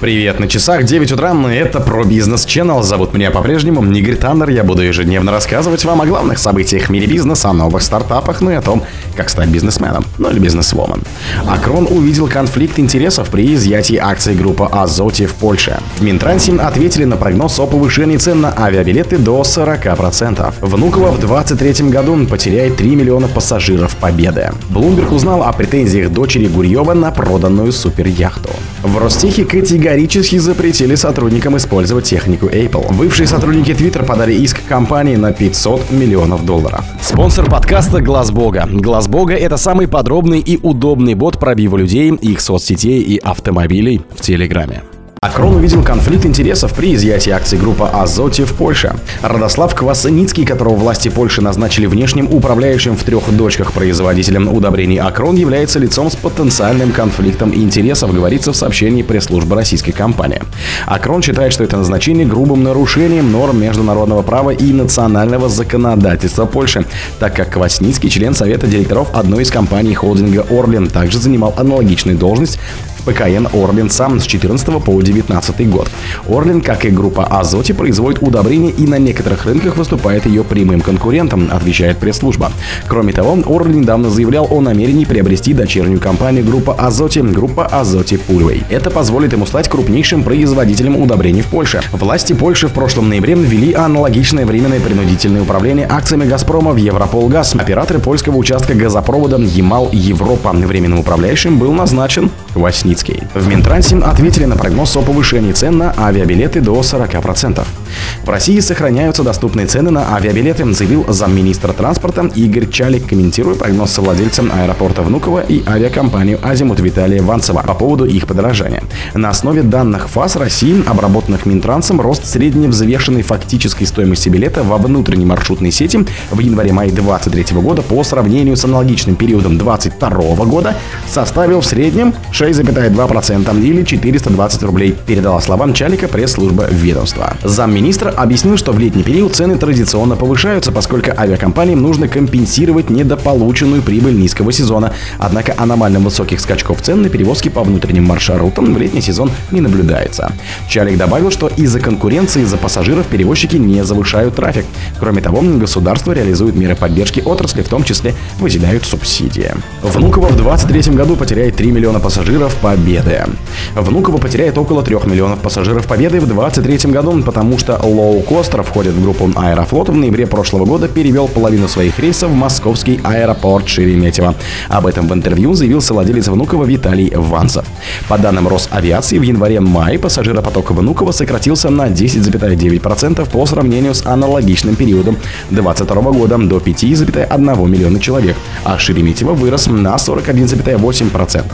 Привет, на часах 9 утра, это про бизнес Channel. Зовут меня по-прежнему Игорь Таннер. Я буду ежедневно рассказывать вам о главных событиях в мире бизнеса, о новых стартапах, ну и о том, как стать бизнесменом, ну или бизнесвомен. Акрон увидел конфликт интересов при изъятии акций группы Азоти в Польше. В Минтрансе ответили на прогноз о повышении цен на авиабилеты до 40%. Внуково в 2023 году потеряет 3 миллиона пассажиров Победы. Блумберг узнал о претензиях дочери Гурьева на проданную суперяхту. В Ростехе категорически запретили сотрудникам использовать технику Apple. Бывшие сотрудники Twitter подали иск компании на 500 миллионов долларов. Спонсор подкаста Глаз Бога. Глаз Бога это самый подробный и удобный бот пробива людей, их соцсетей и автомобилей в Телеграме. Акрон увидел конфликт интересов при изъятии акций группы Азоти в Польше. Радослав Квасеницкий, которого власти Польши назначили внешним управляющим в трех дочках производителем удобрений Акрон, является лицом с потенциальным конфликтом интересов, говорится в сообщении пресс-службы российской компании. Акрон считает, что это назначение грубым нарушением норм международного права и национального законодательства Польши, так как Квасницкий, член совета директоров одной из компаний холдинга Орлен, также занимал аналогичную должность ПКН Орлин сам с 14 по 19 год. Орлин, как и группа Азоти, производит удобрения и на некоторых рынках выступает ее прямым конкурентом, отвечает пресс-служба. Кроме того, Орлин недавно заявлял о намерении приобрести дочернюю компанию группа Азоти, группа Азоти Пульвей. Это позволит ему стать крупнейшим производителем удобрений в Польше. Власти Польши в прошлом ноябре ввели аналогичное временное принудительное управление акциями «Газпрома» в Европолгаз. Операторы польского участка газопровода Ямал Европа временным управляющим был назначен Квасницкий. В Минтрансе ответили на прогноз о повышении цен на авиабилеты до 40%. В России сохраняются доступные цены на авиабилеты, заявил замминистра транспорта Игорь Чалик, комментируя прогноз совладельцам аэропорта Внуково и авиакомпанию «Азимут» Виталия Ванцева по поводу их подорожания. На основе данных ФАС России, обработанных Минтрансом, рост средневзвешенной фактической стоимости билета во внутренней маршрутной сети в январе-мае 2023 года по сравнению с аналогичным периодом 2022 года составил в среднем 6,2% или 420 рублей, передала словам Чалика пресс-служба ведомства. Замминистра объяснил, что в летний период цены традиционно повышаются, поскольку авиакомпаниям нужно компенсировать недополученную прибыль низкого сезона. Однако аномально высоких скачков цен на перевозки по внутренним маршрутам в летний сезон не наблюдается. Чалик добавил, что из-за конкуренции за пассажиров перевозчики не завышают трафик. Кроме того, государство реализует меры поддержки отрасли, в том числе выделяют субсидии. Внуково в 2023 году потеряет 3 миллиона пассажиров пассажиров Победы. Внуково потеряет около 3 миллионов пассажиров Победы в 2023 году, потому что лоукостер входит в группу Аэрофлот в ноябре прошлого года перевел половину своих рейсов в московский аэропорт Шереметьево. Об этом в интервью заявился владелец Внуково Виталий Ванцев. По данным Росавиации, в январе-мае пассажиропоток Внуково сократился на 10,9% по сравнению с аналогичным периодом 2022 года до 5,1 миллиона человек, а Шереметьево вырос на 41,8%.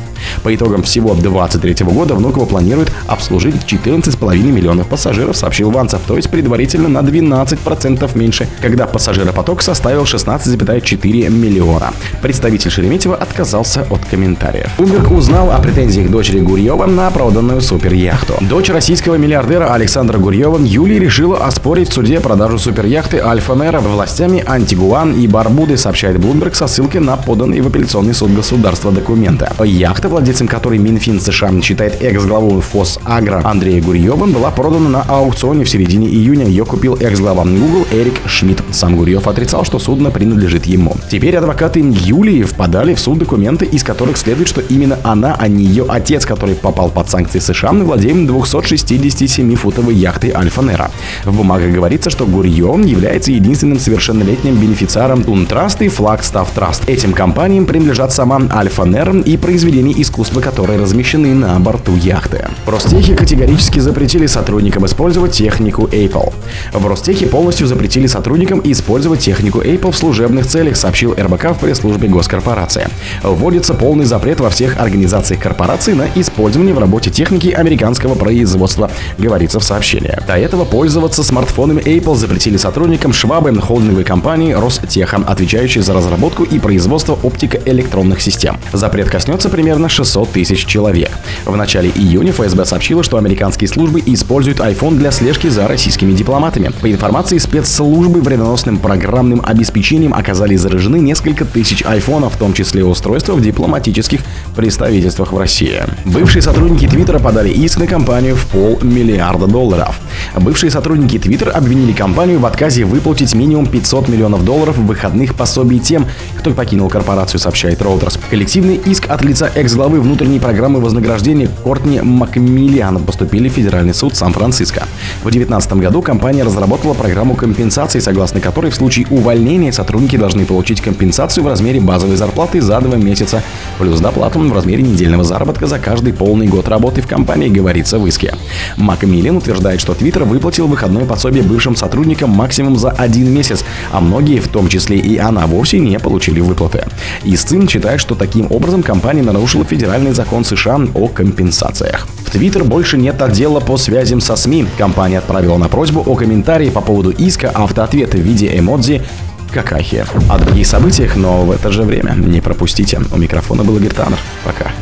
По итогам всего 2023 года Внуково планирует обслужить 14,5 миллионов пассажиров, сообщил Ванцев, то есть предварительно на 12% меньше, когда пассажиропоток составил 16,4 миллиона. Представитель Шереметьево отказался от комментариев. Блумберг узнал о претензиях дочери Гурьева на проданную суперяхту. Дочь российского миллиардера Александра Гурьева Юлия решила оспорить в суде продажу суперяхты Альфа Нера властями Антигуан и Барбуды, сообщает Блумберг со ссылкой на поданные в апелляционный суд государства документы. Яхта, владельцем Акциям, который Минфин США считает экс-главой ФОС Агро Андрея Гурьева, была продана на аукционе в середине июня. Ее купил экс-глава Google Эрик Шмидт. Сам Гурьев отрицал, что судно принадлежит ему. Теперь адвокаты Юлии впадали в суд документы, из которых следует, что именно она, а не ее отец, который попал под санкции США, владеем 267-футовой яхтой Альфа Нера. В бумагах говорится, что Гурьев является единственным совершеннолетним бенефициаром Тунтраст и Флагстав Траст. Этим компаниям принадлежат сама Альфа Нер и произведения искусства которые размещены на борту яхты. В Ростехе категорически запретили сотрудникам использовать технику Apple. В Ростехе полностью запретили сотрудникам использовать технику Apple в служебных целях, сообщил РБК в пресс-службе госкорпорации. Вводится полный запрет во всех организациях корпорации на использование в работе техники американского производства, говорится в сообщении. До этого пользоваться смартфонами Apple запретили сотрудникам Швабы, холдинговой компании Ростеха, отвечающей за разработку и производство оптико-электронных систем. Запрет коснется примерно 600 тысяч человек. В начале июня ФСБ сообщила, что американские службы используют iPhone для слежки за российскими дипломатами. По информации спецслужбы, вредоносным программным обеспечением оказались заражены несколько тысяч айфонов, в том числе устройства в дипломатических представительствах в России. Бывшие сотрудники Твиттера подали иск на компанию в полмиллиарда долларов. Бывшие сотрудники Twitter обвинили компанию в отказе выплатить минимум 500 миллионов долларов выходных пособий тем, кто покинул корпорацию, сообщает Reuters. Коллективный иск от лица экс-главы внутренней программы вознаграждения Кортни Макмиллиан поступили в Федеральный суд Сан-Франциско. В 2019 году компания разработала программу компенсации, согласно которой в случае увольнения сотрудники должны получить компенсацию в размере базовой зарплаты за два месяца, плюс доплату в размере недельного заработка за каждый полный год работы в компании, говорится в иске. Макмиллиан утверждает, что Twitter выплатил выходное пособие бывшим сотрудникам максимум за один месяц, а многие, в том числе и она, вовсе не получили выплаты. Истин считает, что таким образом компания нарушила федеральный закон США о компенсациях. В Твиттер больше нет отдела по связям со СМИ. Компания отправила на просьбу о комментарии по поводу иска автоответа в виде эмодзи какахи. О других событиях, но в это же время не пропустите. У микрофона был Игорь. Пока.